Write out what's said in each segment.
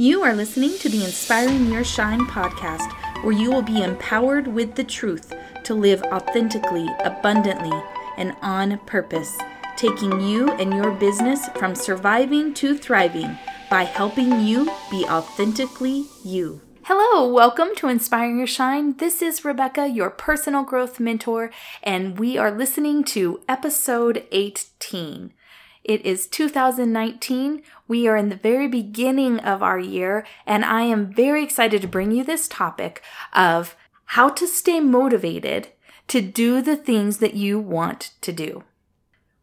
You are listening to the Inspiring Your Shine podcast, where you will be empowered with the truth to live authentically, abundantly, and on purpose, taking you and your business from surviving to thriving by helping you be authentically you. Hello, welcome to Inspiring Your Shine. This is Rebecca, your personal growth mentor, and we are listening to episode 18. It is 2019. We are in the very beginning of our year, and I am very excited to bring you this topic of how to stay motivated to do the things that you want to do.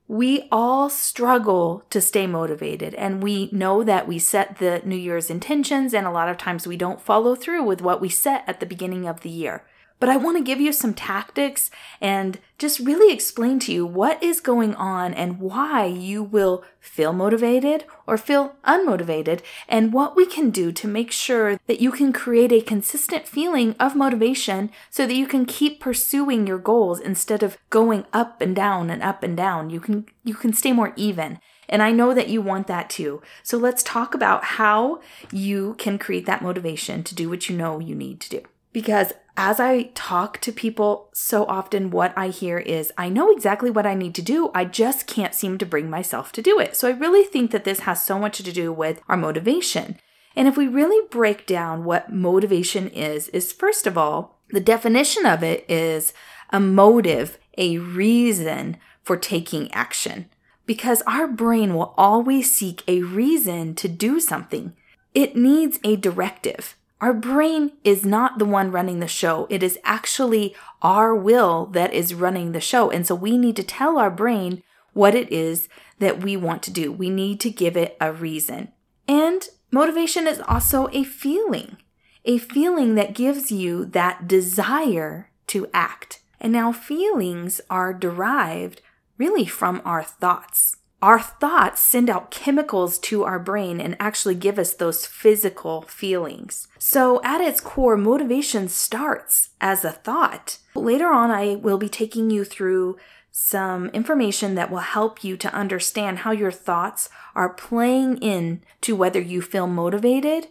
We all struggle to stay motivated, and we know that we set the New Year's intentions, and a lot of times we don't follow through with what we set at the beginning of the year. But I want to give you some tactics and just really explain to you what is going on and why you will feel motivated or feel unmotivated, and what we can do to make sure that you can create a consistent feeling of motivation so that you can keep pursuing your goals instead of going up and down and up and down. You can you can stay more even. And I know that you want that too. So let's talk about how you can create that motivation to do what you know you need to do. Because as I talk to people so often, what I hear is, I know exactly what I need to do. I just can't seem to bring myself to do it. So I really think that this has so much to do with our motivation. And if we really break down what motivation is, is first of all, the definition of it is a motive, a reason for taking action. Because our brain will always seek a reason to do something. It needs a directive. Our brain is not the one running the show. It is actually our will that is running the show. And so we need to tell our brain what it is that we want to do. We need to give it a reason. And motivation is also a feeling, a feeling that gives you that desire to act. And now feelings are derived really from our thoughts our thoughts send out chemicals to our brain and actually give us those physical feelings. So, at its core, motivation starts as a thought. Later on, I will be taking you through some information that will help you to understand how your thoughts are playing in to whether you feel motivated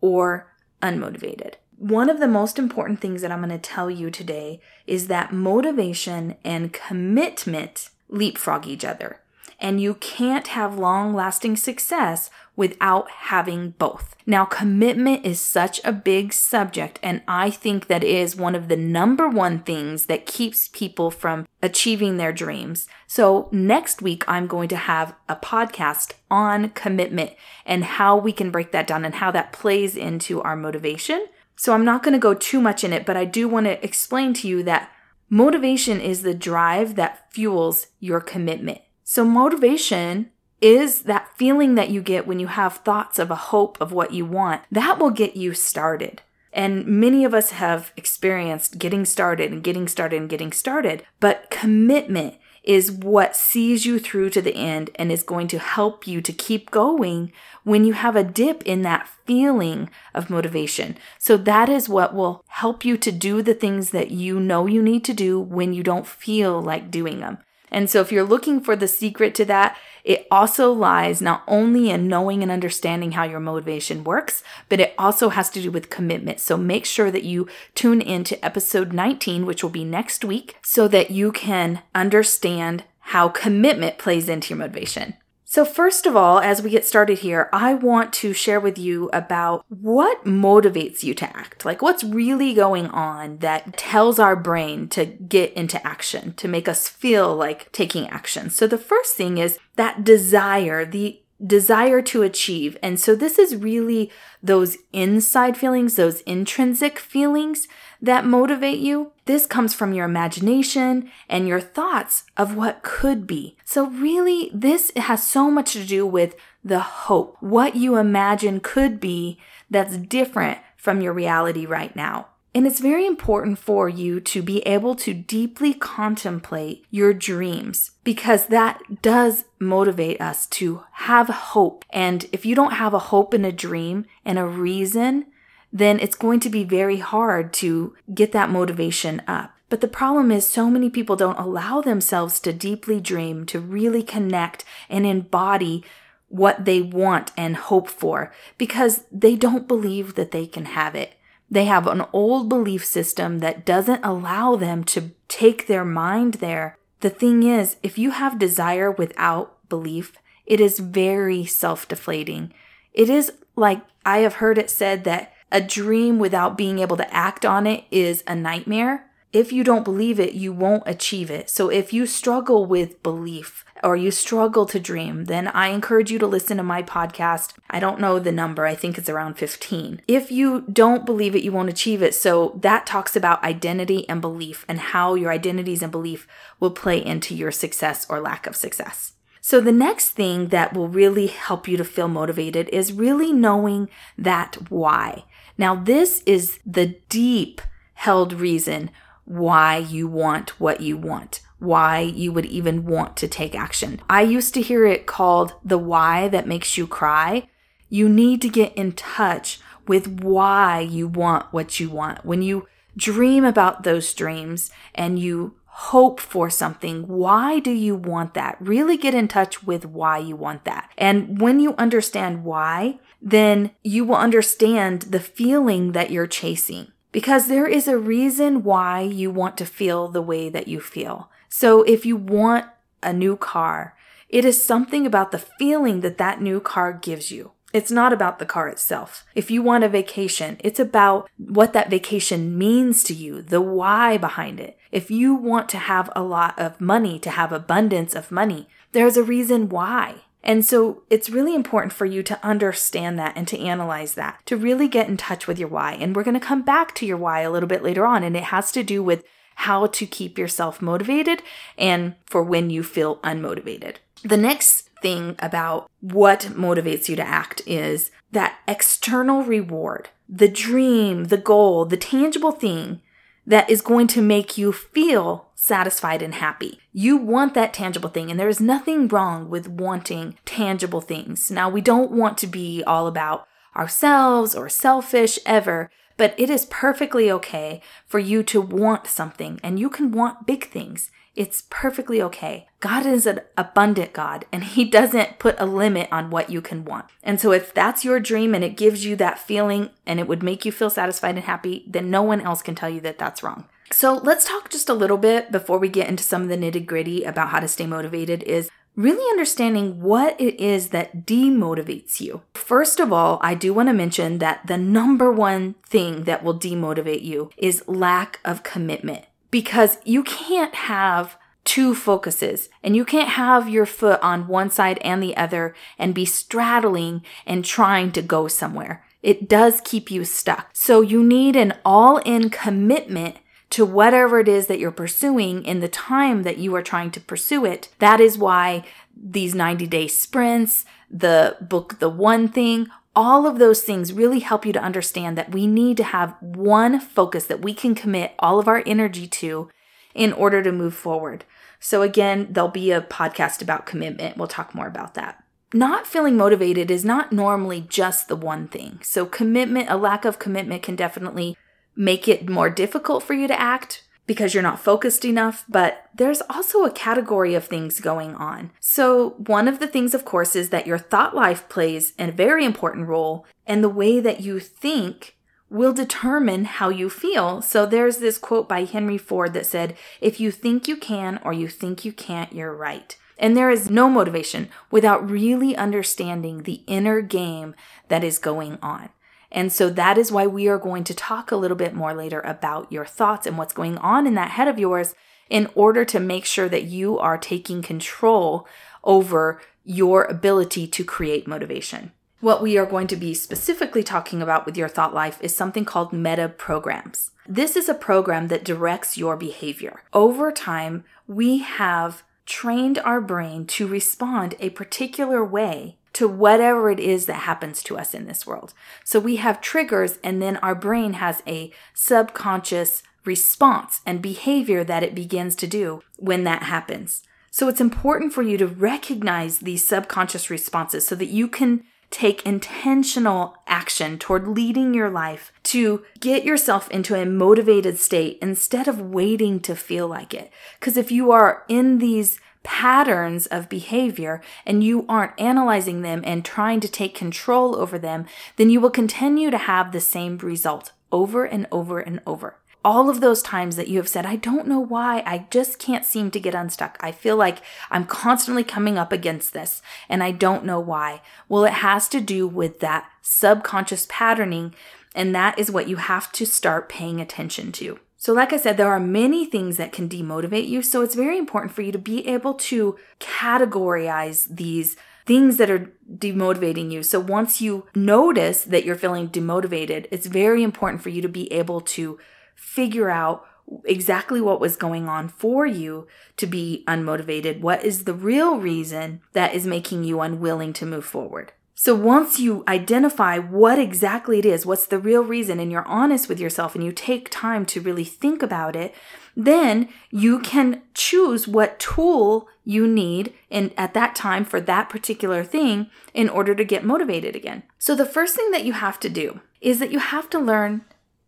or unmotivated. One of the most important things that I'm going to tell you today is that motivation and commitment leapfrog each other and you can't have long lasting success without having both. Now, commitment is such a big subject, and I think that is one of the number one things that keeps people from achieving their dreams. So, next week, I'm going to have a podcast on commitment and how we can break that down and how that plays into our motivation. So, I'm not going to go too much in it, but I do want to explain to you that motivation is the drive that fuels your commitment. So, motivation is that feeling that you get when you have thoughts of a hope of what you want. That will get you started. And many of us have experienced getting started and getting started and getting started. But commitment is what sees you through to the end and is going to help you to keep going when you have a dip in that feeling of motivation. So that is what will help you to do the things that you know you need to do when you don't feel like doing them. And so, if you're looking for the secret to that, it also lies not only in knowing and understanding how your motivation works, but it also has to do with commitment. So, make sure that you tune in to episode 19, which will be next week, so that you can understand how commitment plays into your motivation. So, first of all, as we get started here, I want to share with you about what motivates you to act. Like, what's really going on that tells our brain to get into action, to make us feel like taking action. So, the first thing is that desire, the desire to achieve. And so, this is really those inside feelings, those intrinsic feelings that motivate you. This comes from your imagination and your thoughts of what could be. So, really, this has so much to do with the hope, what you imagine could be that's different from your reality right now. And it's very important for you to be able to deeply contemplate your dreams because that does motivate us to have hope. And if you don't have a hope and a dream and a reason, then it's going to be very hard to get that motivation up. But the problem is, so many people don't allow themselves to deeply dream, to really connect and embody what they want and hope for because they don't believe that they can have it. They have an old belief system that doesn't allow them to take their mind there. The thing is, if you have desire without belief, it is very self deflating. It is like I have heard it said that a dream without being able to act on it is a nightmare. If you don't believe it, you won't achieve it. So if you struggle with belief or you struggle to dream, then I encourage you to listen to my podcast. I don't know the number, I think it's around 15. If you don't believe it, you won't achieve it. So that talks about identity and belief and how your identities and belief will play into your success or lack of success. So, the next thing that will really help you to feel motivated is really knowing that why. Now, this is the deep held reason why you want what you want, why you would even want to take action. I used to hear it called the why that makes you cry. You need to get in touch with why you want what you want. When you dream about those dreams and you hope for something, why do you want that? Really get in touch with why you want that. And when you understand why, then you will understand the feeling that you're chasing because there is a reason why you want to feel the way that you feel. So if you want a new car, it is something about the feeling that that new car gives you. It's not about the car itself. If you want a vacation, it's about what that vacation means to you, the why behind it. If you want to have a lot of money, to have abundance of money, there's a reason why. And so it's really important for you to understand that and to analyze that, to really get in touch with your why. And we're going to come back to your why a little bit later on. And it has to do with how to keep yourself motivated and for when you feel unmotivated. The next thing about what motivates you to act is that external reward, the dream, the goal, the tangible thing that is going to make you feel satisfied and happy. You want that tangible thing, and there is nothing wrong with wanting tangible things. Now, we don't want to be all about ourselves or selfish ever, but it is perfectly okay for you to want something, and you can want big things. It's perfectly okay. God is an abundant God and He doesn't put a limit on what you can want. And so, if that's your dream and it gives you that feeling and it would make you feel satisfied and happy, then no one else can tell you that that's wrong. So, let's talk just a little bit before we get into some of the nitty gritty about how to stay motivated. Is really understanding what it is that demotivates you. First of all, I do want to mention that the number one thing that will demotivate you is lack of commitment because you can't have two focuses and you can't have your foot on one side and the other and be straddling and trying to go somewhere. It does keep you stuck. So you need an all in commitment to whatever it is that you're pursuing in the time that you are trying to pursue it. That is why these 90 day sprints, the book, the one thing, all of those things really help you to understand that we need to have one focus that we can commit all of our energy to in order to move forward. So, again, there'll be a podcast about commitment. We'll talk more about that. Not feeling motivated is not normally just the one thing. So, commitment, a lack of commitment can definitely make it more difficult for you to act because you're not focused enough, but there's also a category of things going on. So, one of the things, of course, is that your thought life plays a very important role, and the way that you think will determine how you feel. So, there's this quote by Henry Ford that said, If you think you can or you think you can't, you're right. And there is no motivation without really understanding the inner game that is going on. And so that is why we are going to talk a little bit more later about your thoughts and what's going on in that head of yours in order to make sure that you are taking control over your ability to create motivation. What we are going to be specifically talking about with your thought life is something called meta programs. This is a program that directs your behavior. Over time, we have trained our brain to respond a particular way to whatever it is that happens to us in this world. So we have triggers, and then our brain has a subconscious response and behavior that it begins to do when that happens. So it's important for you to recognize these subconscious responses so that you can take intentional action toward leading your life to get yourself into a motivated state instead of waiting to feel like it. Because if you are in these patterns of behavior and you aren't analyzing them and trying to take control over them, then you will continue to have the same result over and over and over all of those times that you have said, I don't know why, I just can't seem to get unstuck. I feel like I'm constantly coming up against this and I don't know why. Well, it has to do with that subconscious patterning, and that is what you have to start paying attention to. So, like I said, there are many things that can demotivate you. So, it's very important for you to be able to categorize these things that are demotivating you. So, once you notice that you're feeling demotivated, it's very important for you to be able to figure out exactly what was going on for you to be unmotivated. What is the real reason that is making you unwilling to move forward? So once you identify what exactly it is, what's the real reason, and you're honest with yourself and you take time to really think about it, then you can choose what tool you need in at that time for that particular thing in order to get motivated again. So the first thing that you have to do is that you have to learn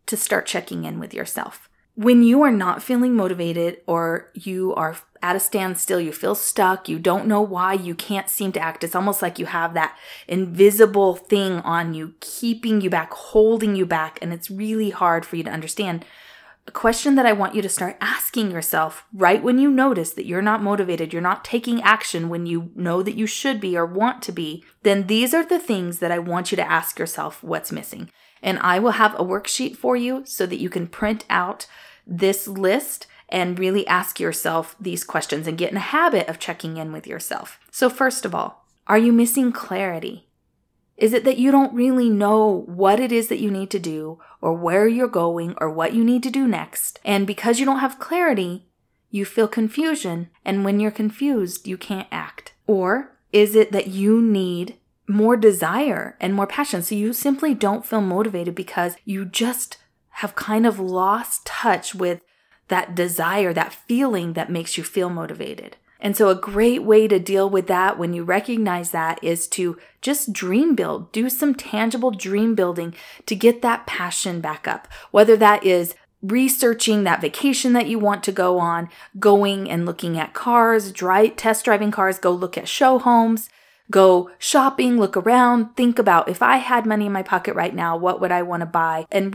to start checking in with yourself. When you are not feeling motivated or you are at a standstill, you feel stuck, you don't know why you can't seem to act. It's almost like you have that invisible thing on you, keeping you back, holding you back, and it's really hard for you to understand. A question that I want you to start asking yourself right when you notice that you're not motivated, you're not taking action when you know that you should be or want to be, then these are the things that I want you to ask yourself what's missing. And I will have a worksheet for you so that you can print out this list and really ask yourself these questions and get in a habit of checking in with yourself. So, first of all, are you missing clarity? Is it that you don't really know what it is that you need to do or where you're going or what you need to do next? And because you don't have clarity, you feel confusion. And when you're confused, you can't act. Or is it that you need more desire and more passion. So you simply don't feel motivated because you just have kind of lost touch with that desire, that feeling that makes you feel motivated. And so, a great way to deal with that when you recognize that is to just dream build, do some tangible dream building to get that passion back up. Whether that is researching that vacation that you want to go on, going and looking at cars, drive, test driving cars, go look at show homes, go shopping, look around, think about if I had money in my pocket right now, what would I want to buy? And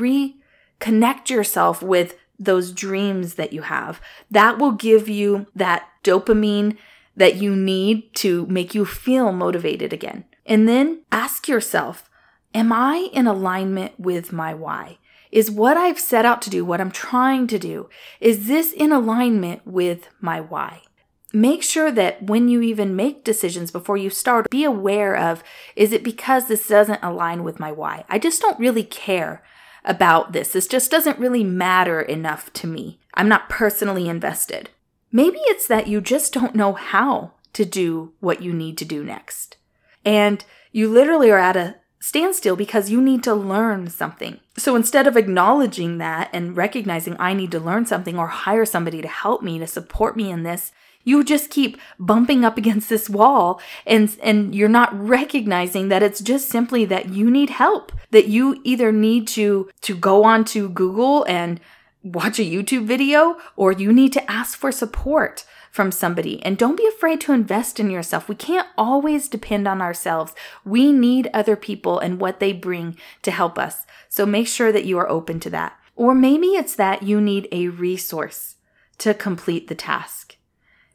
reconnect yourself with those dreams that you have. That will give you that dopamine that you need to make you feel motivated again. And then ask yourself, am I in alignment with my why? Is what I've set out to do, what I'm trying to do, is this in alignment with my why? make sure that when you even make decisions before you start, be aware of is it because this doesn't align with my why? I just don't really care about this. This just doesn't really matter enough to me. I'm not personally invested. Maybe it's that you just don't know how to do what you need to do next. And you literally are at a standstill because you need to learn something. So instead of acknowledging that and recognizing I need to learn something or hire somebody to help me, to support me in this, you just keep bumping up against this wall and, and you're not recognizing that it's just simply that you need help, that you either need to, to go on to Google and watch a YouTube video or you need to ask for support from somebody. And don't be afraid to invest in yourself. We can't always depend on ourselves. We need other people and what they bring to help us. So make sure that you are open to that. Or maybe it's that you need a resource to complete the task.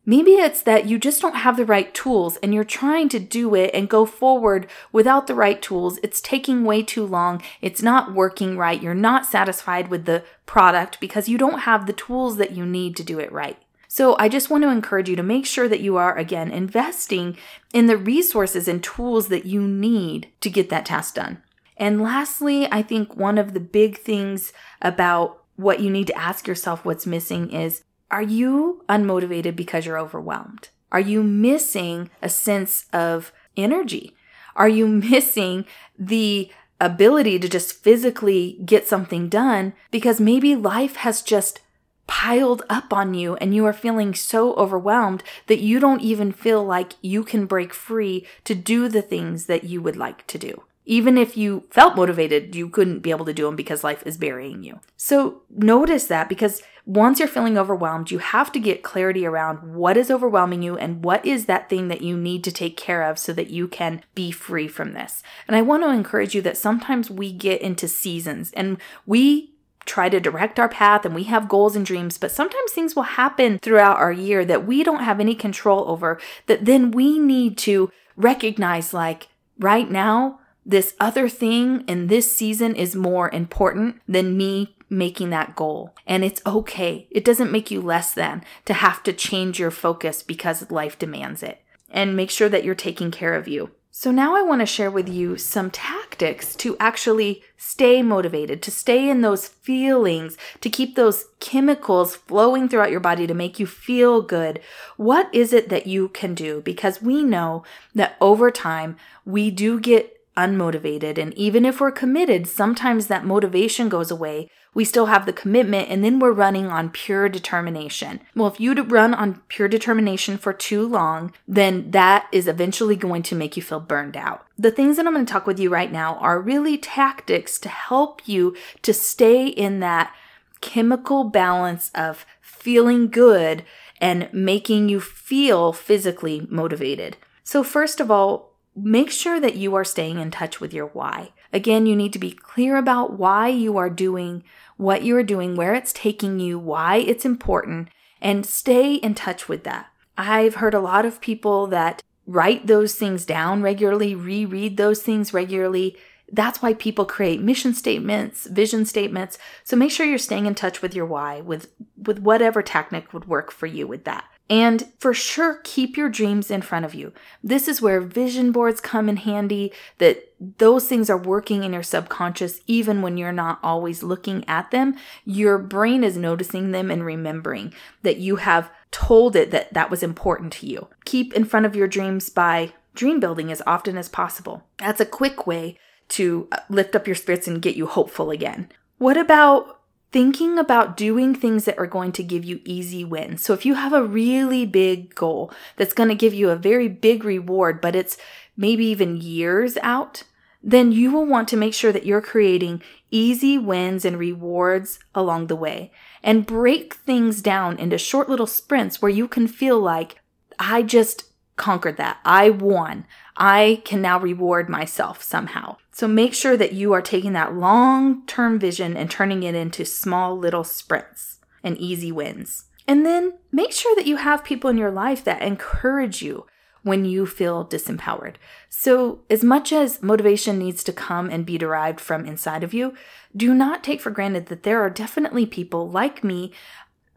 Maybe it's that you just don't have the right tools and you're trying to do it and go forward without the right tools. It's taking way too long. It's not working right. You're not satisfied with the product because you don't have the tools that you need to do it right. So I just want to encourage you to make sure that you are, again, investing in the resources and tools that you need to get that task done. And lastly, I think one of the big things about what you need to ask yourself what's missing is are you unmotivated because you're overwhelmed? Are you missing a sense of energy? Are you missing the ability to just physically get something done because maybe life has just piled up on you and you are feeling so overwhelmed that you don't even feel like you can break free to do the things that you would like to do? Even if you felt motivated, you couldn't be able to do them because life is burying you. So notice that because once you're feeling overwhelmed, you have to get clarity around what is overwhelming you and what is that thing that you need to take care of so that you can be free from this. And I want to encourage you that sometimes we get into seasons and we try to direct our path and we have goals and dreams, but sometimes things will happen throughout our year that we don't have any control over, that then we need to recognize like right now, this other thing in this season is more important than me making that goal. And it's okay. It doesn't make you less than to have to change your focus because life demands it. And make sure that you're taking care of you. So now I want to share with you some tactics to actually stay motivated, to stay in those feelings, to keep those chemicals flowing throughout your body to make you feel good. What is it that you can do? Because we know that over time we do get unmotivated. And even if we're committed, sometimes that motivation goes away. We still have the commitment, and then we're running on pure determination. Well, if you run on pure determination for too long, then that is eventually going to make you feel burned out. The things that I'm going to talk with you right now are really tactics to help you to stay in that chemical balance of feeling good and making you feel physically motivated. So, first of all, make sure that you are staying in touch with your why. Again, you need to be clear about why you are doing what you are doing, where it's taking you, why it's important, and stay in touch with that. I've heard a lot of people that write those things down regularly, reread those things regularly. That's why people create mission statements, vision statements. So make sure you're staying in touch with your why with with whatever technique would work for you with that. And for sure, keep your dreams in front of you. This is where vision boards come in handy, that those things are working in your subconscious even when you're not always looking at them. Your brain is noticing them and remembering that you have told it that that was important to you. Keep in front of your dreams by dream building as often as possible. That's a quick way to uh, lift up your spirits and get you hopeful again. What about thinking about doing things that are going to give you easy wins. So if you have a really big goal that's going to give you a very big reward, but it's maybe even years out, then you will want to make sure that you're creating easy wins and rewards along the way and break things down into short little sprints where you can feel like, I just conquered that. I won. I can now reward myself somehow. So make sure that you are taking that long term vision and turning it into small little sprints and easy wins. And then make sure that you have people in your life that encourage you when you feel disempowered. So, as much as motivation needs to come and be derived from inside of you, do not take for granted that there are definitely people like me.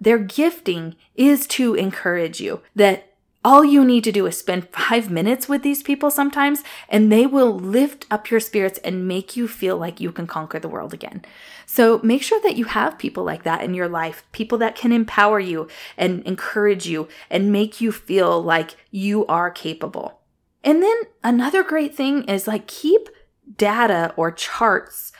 Their gifting is to encourage you, that all you need to do is spend five minutes with these people sometimes, and they will lift up your spirits and make you feel like you can conquer the world again. So make sure that you have people like that in your life, people that can empower you and encourage you and make you feel like you are capable. And then another great thing is like keep data or charts,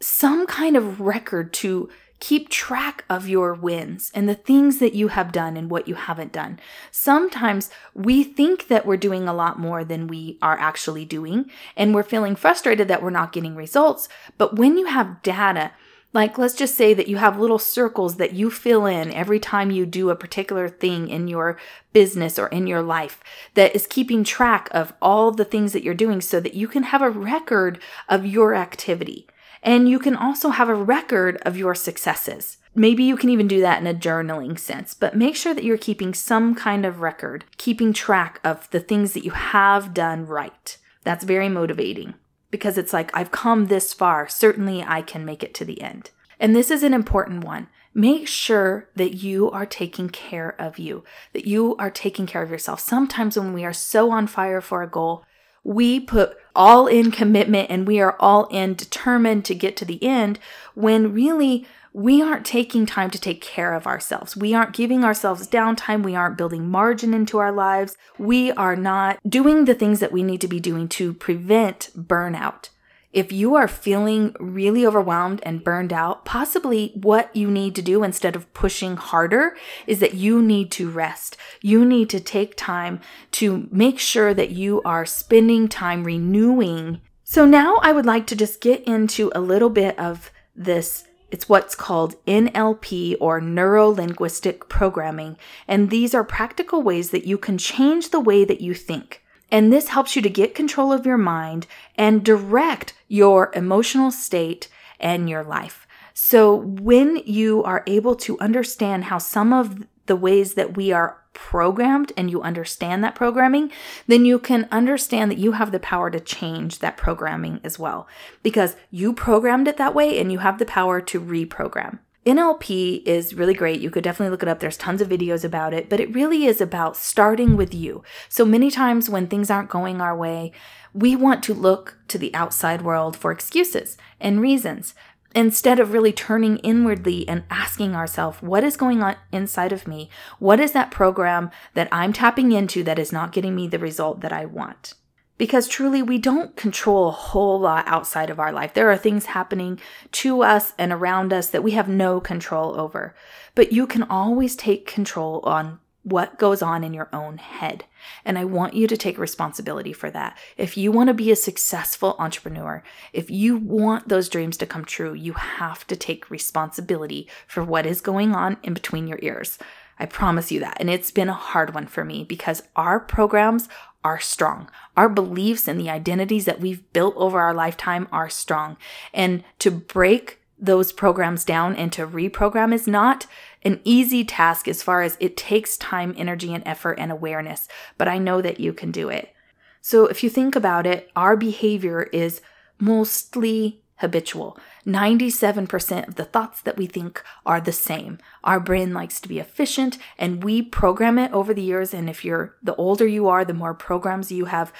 some kind of record to Keep track of your wins and the things that you have done and what you haven't done. Sometimes we think that we're doing a lot more than we are actually doing, and we're feeling frustrated that we're not getting results. But when you have data, like let's just say that you have little circles that you fill in every time you do a particular thing in your business or in your life that is keeping track of all the things that you're doing so that you can have a record of your activity. And you can also have a record of your successes. Maybe you can even do that in a journaling sense, but make sure that you're keeping some kind of record, keeping track of the things that you have done right. That's very motivating because it's like, I've come this far. Certainly I can make it to the end. And this is an important one. Make sure that you are taking care of you, that you are taking care of yourself. Sometimes when we are so on fire for a goal, we put all in commitment and we are all in determined to get to the end when really we aren't taking time to take care of ourselves. We aren't giving ourselves downtime. We aren't building margin into our lives. We are not doing the things that we need to be doing to prevent burnout. If you are feeling really overwhelmed and burned out, possibly what you need to do instead of pushing harder is that you need to rest. You need to take time to make sure that you are spending time renewing So now I would like to just get into a little bit of this. It's what's called NLP or neuro linguistic programming. And these are practical ways that you can change the way that you think. And this helps you to get control of your mind and direct your emotional state and your life. So when you are able to understand how some of the ways that we are programmed and you understand that programming, then you can understand that you have the power to change that programming as well because you programmed it that way and you have the power to reprogram. NLP is really great. You could definitely look it up. There's tons of videos about it, but it really is about starting with you. So many times when things aren't going our way, we want to look to the outside world for excuses and reasons instead of really turning inwardly and asking ourselves, what is going on inside of me? What is that program that I'm tapping into that is not getting me the result that I want? Because truly, we don't control a whole lot outside of our life. There are things happening to us and around us that we have no control over. But you can always take control on what goes on in your own head. And I want you to take responsibility for that. If you want to be a successful entrepreneur, if you want those dreams to come true, you have to take responsibility for what is going on in between your ears. I promise you that. And it's been a hard one for me because our programs are strong. Our beliefs and the identities that we've built over our lifetime are strong. And to break those programs down and to reprogram is not an easy task as far as it takes time, energy, and effort and awareness, but I know that you can do it. So if you think about it, our behavior is mostly habitual. 97% of the thoughts that we think are the same. Our brain likes to be efficient and we program it over the years. And if you're the older you are, the more programs you have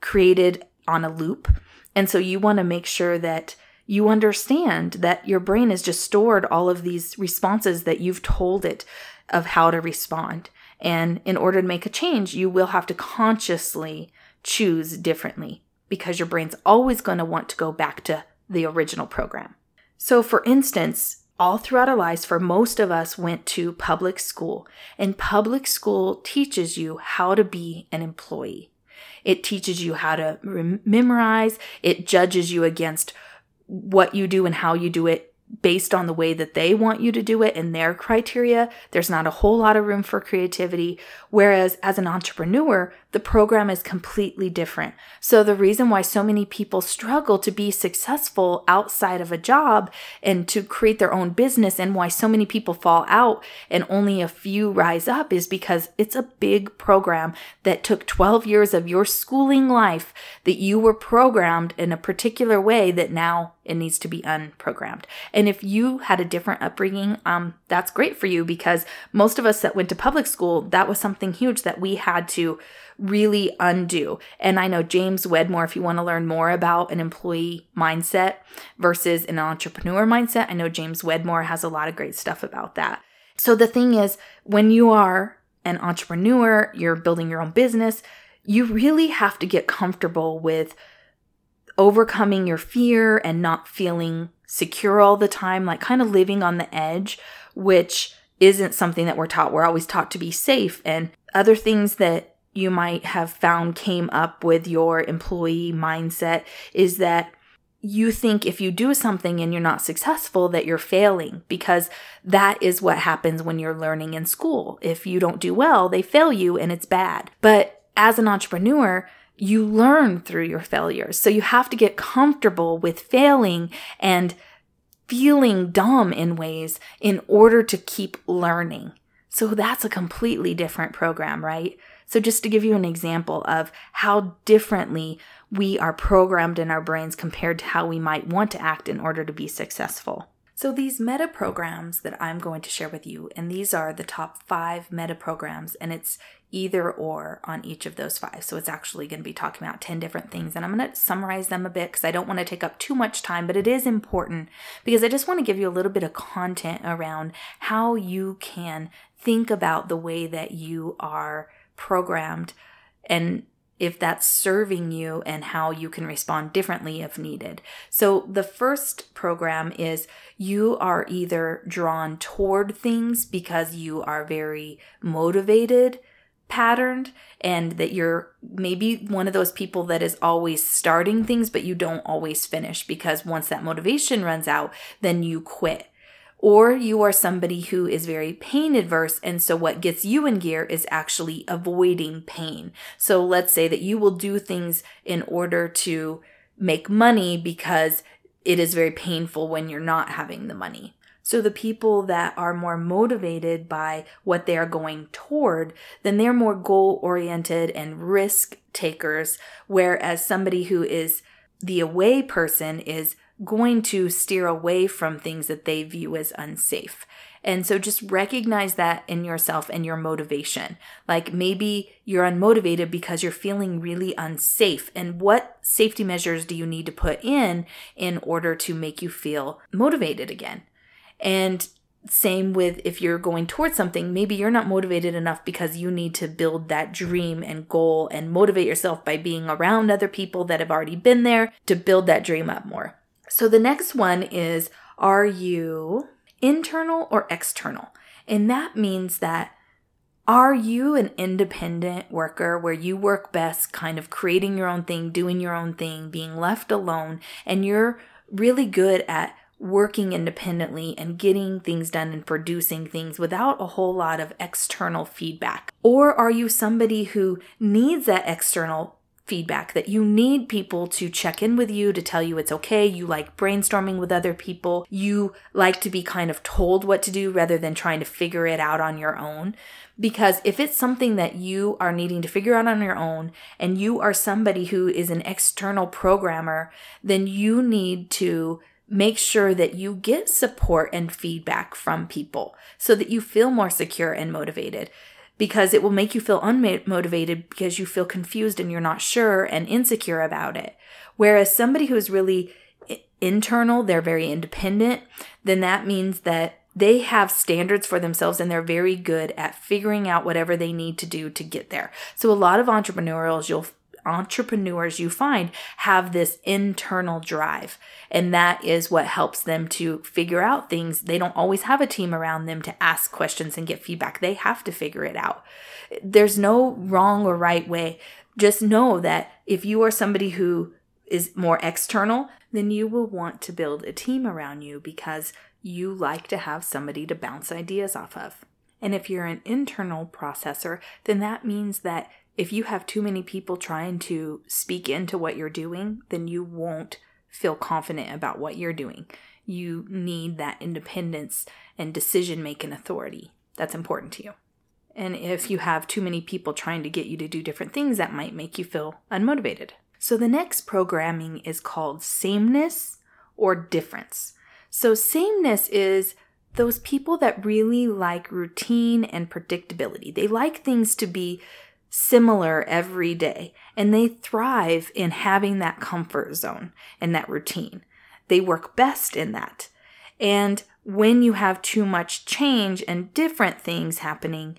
created on a loop. And so you want to make sure that you understand that your brain has just stored all of these responses that you've told it of how to respond. And in order to make a change, you will have to consciously choose differently because your brain's always going to want to go back to the original program. So, for instance, all throughout our lives, for most of us, went to public school, and public school teaches you how to be an employee. It teaches you how to memorize, it judges you against what you do and how you do it based on the way that they want you to do it and their criteria. There's not a whole lot of room for creativity. Whereas as an entrepreneur, the program is completely different. So the reason why so many people struggle to be successful outside of a job and to create their own business and why so many people fall out and only a few rise up is because it's a big program that took 12 years of your schooling life that you were programmed in a particular way that now it needs to be unprogrammed. And if you had a different upbringing, um, that's great for you because most of us that went to public school, that was something huge that we had to really undo. And I know James Wedmore, if you want to learn more about an employee mindset versus an entrepreneur mindset, I know James Wedmore has a lot of great stuff about that. So the thing is, when you are an entrepreneur, you're building your own business, you really have to get comfortable with overcoming your fear and not feeling secure all the time, like kind of living on the edge, which isn't something that we're taught. We're always taught to be safe and other things that you might have found came up with your employee mindset is that you think if you do something and you're not successful that you're failing because that is what happens when you're learning in school. If you don't do well, they fail you and it's bad. But as an entrepreneur, you learn through your failures. So you have to get comfortable with failing and feeling dumb in ways in order to keep learning. So that's a completely different program, right? So, just to give you an example of how differently we are programmed in our brains compared to how we might want to act in order to be successful. So, these meta programs that I'm going to share with you, and these are the top five meta programs, and it's either or on each of those five. So, it's actually going to be talking about 10 different things, and I'm going to summarize them a bit because I don't want to take up too much time, but it is important because I just want to give you a little bit of content around how you can think about the way that you are programmed and if that's serving you and how you can respond differently if needed. So, the first program is you are either drawn toward things because you are very motivated patterned and that you're maybe one of those people that is always starting things but you don't always finish because once that motivation runs out then you quit or you are somebody who is very pain adverse and so what gets you in gear is actually avoiding pain so let's say that you will do things in order to make money because it is very painful when you're not having the money so the people that are more motivated by what they are going toward, then they're more goal oriented and risk takers. Whereas somebody who is the away person is going to steer away from things that they view as unsafe. And so just recognize that in yourself and your motivation. Like maybe you're unmotivated because you're feeling really unsafe. And what safety measures do you need to put in in order to make you feel motivated again? And same with if you're going towards something, maybe you're not motivated enough because you need to build that dream and goal and motivate yourself by being around other people that have already been there to build that dream up more. So the next one is are you internal or external? And that means that are you an independent worker where you work best kind of creating your own thing, doing your own thing, being left alone, and you're really good at working independently and getting things done and producing things without a whole lot of external feedback? Or are you somebody who needs that external feedback that you need people to check in with you to tell you it's okay. You like brainstorming with other people. You like to be kind of told what to do rather than trying to figure it out on your own. Because if it's something that you are needing to figure out on your own and you are somebody who is an external programmer, then you need to make sure that you get support and feedback from people so that you feel more secure and motivated because it will make you feel unmotivated because you feel confused and you're not sure and insecure about it. Whereas somebody who is really internal, they're very independent, then that means that they have standards for themselves and they're very good at figuring out whatever they need to do to get there. So a lot of entrepreneurs you'll entrepreneurs you find have this internal drive. And that is what helps them to figure out things. They don't always have a team around them to ask questions and get feedback. They have to figure it out. There's no wrong or right way. Just know that if you are somebody who is more external, then you will want to build a team around you because you like to have somebody to bounce ideas off of. And if you're an internal processor, then that means that if you have too many people trying to speak into what you're doing, then you won't feel confident about what you're doing. You need that independence and decision making authority. That's important to you. And if you have too many people trying to get you to do different things, that might make you feel unmotivated. So the next programming is called sameness or difference. So sameness is those people that really like routine and predictability. They like things to be similar every day and they thrive in having that comfort zone and that routine. They work best in that. And when you have too much change and different things happening,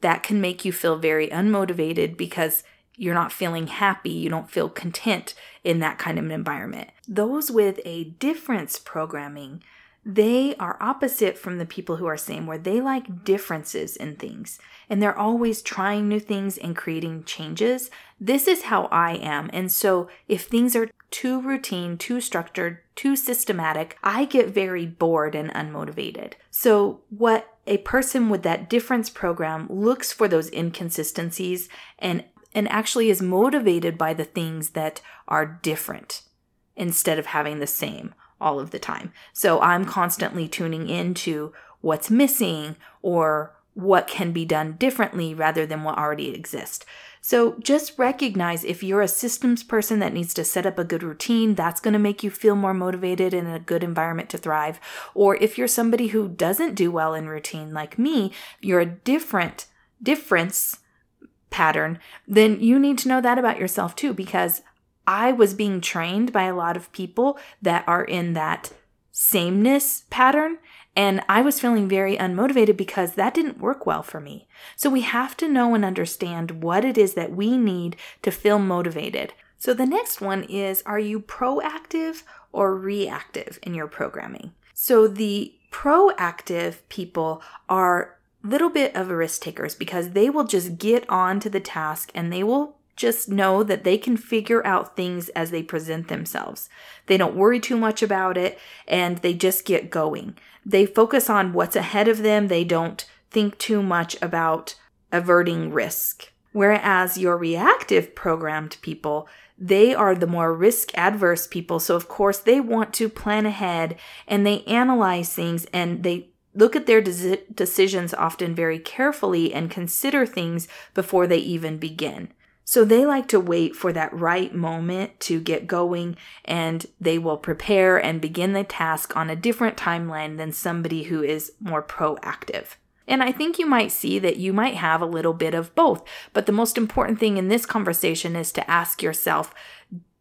that can make you feel very unmotivated because you're not feeling happy, you don't feel content in that kind of an environment. Those with a difference programming they are opposite from the people who are same, where they like differences in things and they're always trying new things and creating changes. This is how I am. And so if things are too routine, too structured, too systematic, I get very bored and unmotivated. So what a person with that difference program looks for those inconsistencies and and actually is motivated by the things that are different instead of having the same all of the time. So I'm constantly tuning into what's missing or what can be done differently rather than what already exists. So just recognize if you're a systems person that needs to set up a good routine, that's going to make you feel more motivated in a good environment to thrive. Or if you're somebody who doesn't do well in routine like me, you're a different difference pattern, then you need to know that about yourself too because I was being trained by a lot of people that are in that sameness pattern. And I was feeling very unmotivated because that didn't work well for me. So we have to know and understand what it is that we need to feel motivated. So the next one is Are you proactive or reactive in your programming? So the proactive people are little bit of risk takers because they will just get on to the task and they will just know that they can figure out things as they present themselves. They don't worry too much about it and they just get going. They focus on what's ahead of them. They don't think too much about averting risk. Whereas your reactive programmed people, they are the more risk adverse people. So, of course, they want to plan ahead and they analyze things and they look at their de- decisions often very carefully and consider things before they even begin. So they like to wait for that right moment to get going and they will prepare and begin the task on a different timeline than somebody who is more proactive. And I think you might see that you might have a little bit of both. But the most important thing in this conversation is to ask yourself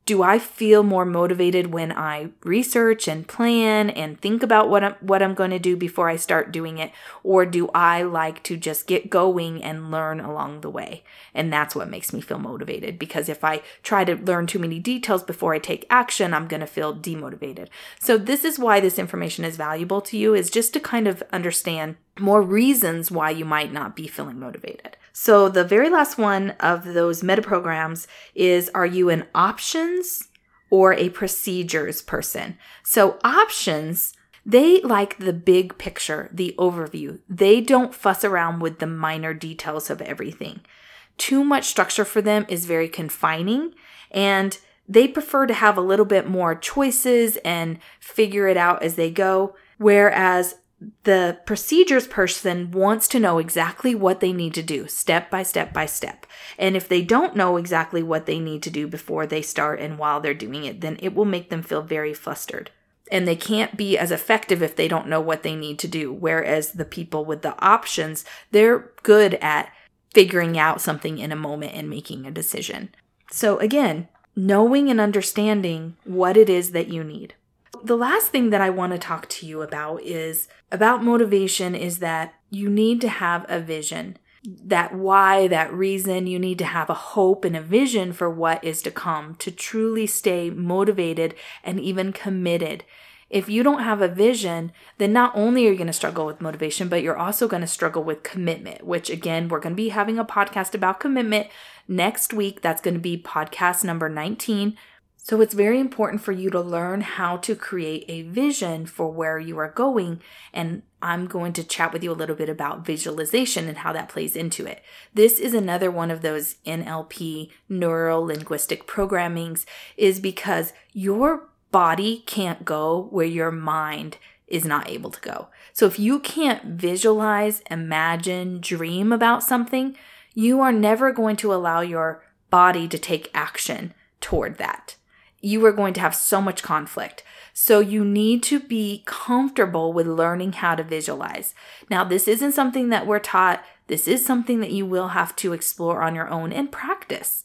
do I feel more motivated when I research and plan and think about what I'm, what I'm going to do before I start doing it? Or do I like to just get going and learn along the way? And that's what makes me feel motivated because if I try to learn too many details before I take action, I'm going to feel demotivated. So this is why this information is valuable to you is just to kind of understand more reasons why you might not be feeling motivated. So the very last one of those meta programs is are you an options or a procedures person? So options they like the big picture, the overview. They don't fuss around with the minor details of everything. Too much structure for them is very confining and they prefer to have a little bit more choices and figure it out as they go. Whereas the procedures person wants to know exactly what they need to do step by step by step. And if they don't know exactly what they need to do before they start and while they're doing it, then it will make them feel very flustered. And they can't be as effective if they don't know what they need to do. Whereas the people with the options, they're good at figuring out something in a moment and making a decision. So again, knowing and understanding what it is that you need the last thing that I want to talk to you about is about motivation is that you need to have a vision. That why, that reason, you need to have a hope and a vision for what is to come to truly stay motivated and even committed. If you don't have a vision, then not only are you going to struggle with motivation, but you're also going to struggle with commitment, which again, we're going to be having a podcast about commitment next week. That's going to be podcast number 19. So it's very important for you to learn how to create a vision for where you are going. And I'm going to chat with you a little bit about visualization and how that plays into it. This is another one of those NLP neuro linguistic programmings is because your body can't go where your mind is not able to go. So if you can't visualize, imagine, dream about something, you are never going to allow your body to take action toward that you are going to have so much conflict. So you need to be comfortable with learning how to visualize. Now, this isn't something that we're taught. This is something that you will have to explore on your own and practice.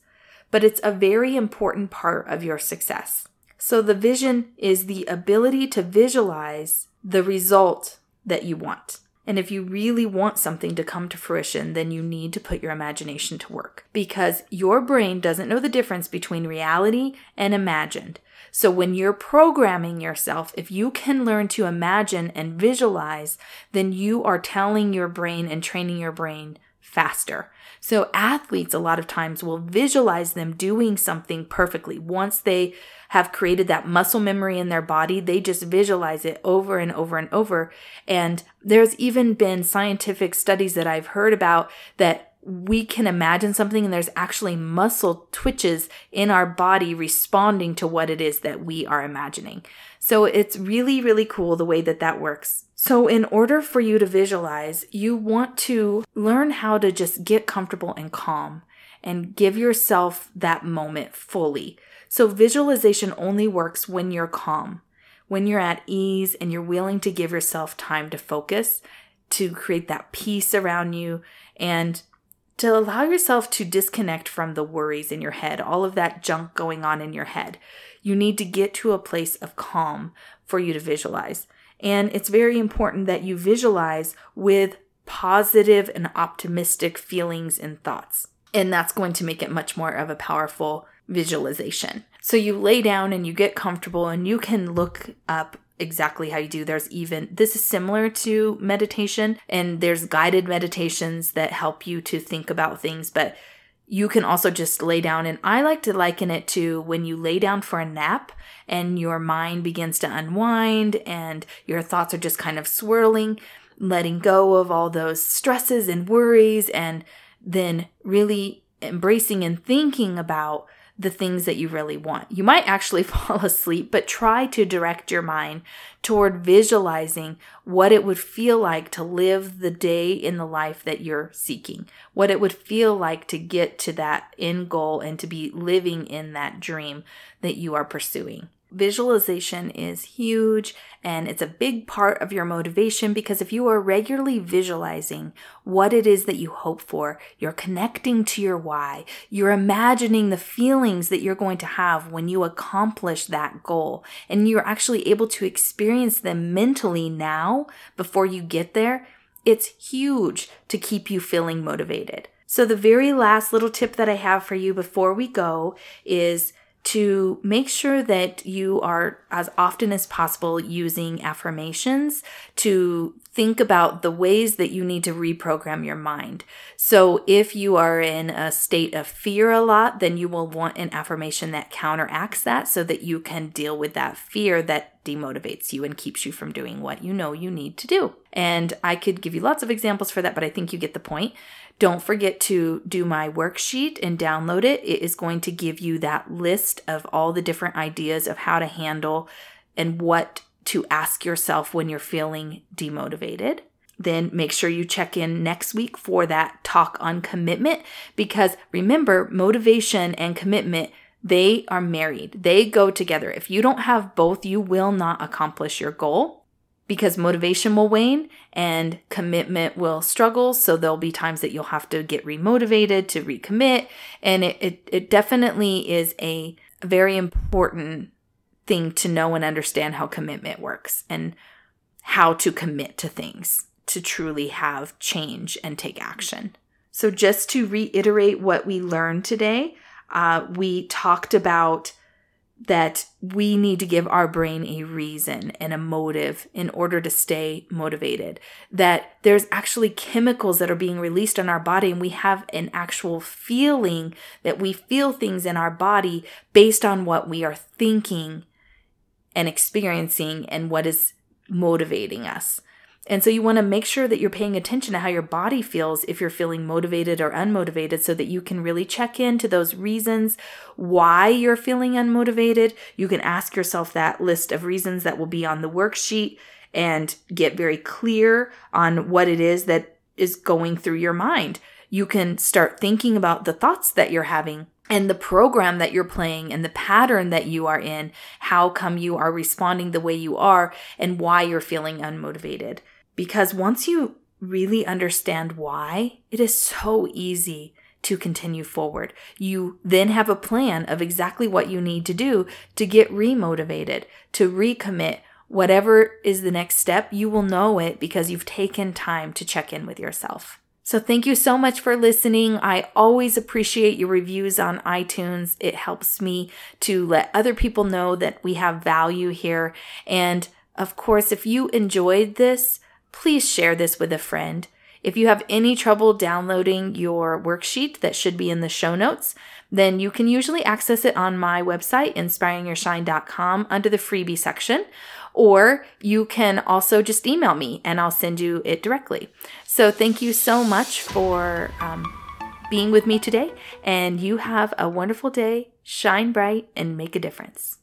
But it's a very important part of your success. So the vision is the ability to visualize the result that you want. And if you really want something to come to fruition, then you need to put your imagination to work because your brain doesn't know the difference between reality and imagined. So when you're programming yourself, if you can learn to imagine and visualize, then you are telling your brain and training your brain faster. So athletes a lot of times will visualize them doing something perfectly. Once they have created that muscle memory in their body, they just visualize it over and over and over. And there's even been scientific studies that I've heard about that we can imagine something and there's actually muscle twitches in our body responding to what it is that we are imagining. So it's really, really cool the way that that works. So, in order for you to visualize, you want to learn how to just get comfortable and calm and give yourself that moment fully. So, visualization only works when you're calm, when you're at ease and you're willing to give yourself time to focus, to create that peace around you, and to allow yourself to disconnect from the worries in your head, all of that junk going on in your head. You need to get to a place of calm for you to visualize. And it's very important that you visualize with positive and optimistic feelings and thoughts. And that's going to make it much more of a powerful visualization. So you lay down and you get comfortable and you can look up exactly how you do. There's even, this is similar to meditation, and there's guided meditations that help you to think about things, but you can also just lay down. And I like to liken it to when you lay down for a nap and your mind begins to unwind and your thoughts are just kind of swirling, letting go of all those stresses and worries, and then really embracing and thinking about the things that you really want. You might actually fall asleep, but try to direct your mind toward visualizing what it would feel like to live the day in the life that you're seeking, what it would feel like to get to that end goal and to be living in that dream that you are pursuing. Visualization is huge and it's a big part of your motivation because if you are regularly visualizing what it is that you hope for, you're connecting to your why, you're imagining the feelings that you're going to have when you accomplish that goal, and you're actually able to experience them mentally now before you get there, it's huge to keep you feeling motivated. So, the very last little tip that I have for you before we go is to make sure that you are as often as possible using affirmations to think about the ways that you need to reprogram your mind. So if you are in a state of fear a lot, then you will want an affirmation that counteracts that so that you can deal with that fear that demotivates you and keeps you from doing what you know you need to do. And I could give you lots of examples for that, but I think you get the point. Don't forget to do my worksheet and download it. It is going to give you that list of all the different ideas of how to handle and what to ask yourself when you're feeling demotivated. Then make sure you check in next week for that talk on commitment because remember, motivation and commitment they are married. They go together. If you don't have both, you will not accomplish your goal because motivation will wane and commitment will struggle. So there'll be times that you'll have to get remotivated to recommit. And it, it, it definitely is a very important thing to know and understand how commitment works and how to commit to things to truly have change and take action. So, just to reiterate what we learned today, uh, we talked about that we need to give our brain a reason and a motive in order to stay motivated. That there's actually chemicals that are being released in our body, and we have an actual feeling that we feel things in our body based on what we are thinking and experiencing and what is motivating us. And so you want to make sure that you're paying attention to how your body feels if you're feeling motivated or unmotivated so that you can really check into those reasons why you're feeling unmotivated. You can ask yourself that list of reasons that will be on the worksheet and get very clear on what it is that is going through your mind. You can start thinking about the thoughts that you're having and the program that you're playing and the pattern that you are in, how come you are responding the way you are and why you're feeling unmotivated. Because once you really understand why, it is so easy to continue forward. You then have a plan of exactly what you need to do to get remotivated, to recommit. Whatever is the next step, you will know it because you've taken time to check in with yourself. So thank you so much for listening. I always appreciate your reviews on iTunes. It helps me to let other people know that we have value here. And of course, if you enjoyed this, please share this with a friend. If you have any trouble downloading your worksheet that should be in the show notes, then you can usually access it on my website, inspiringyourshine.com, under the freebie section. Or you can also just email me and I'll send you it directly. So thank you so much for um, being with me today. And you have a wonderful day. Shine bright and make a difference.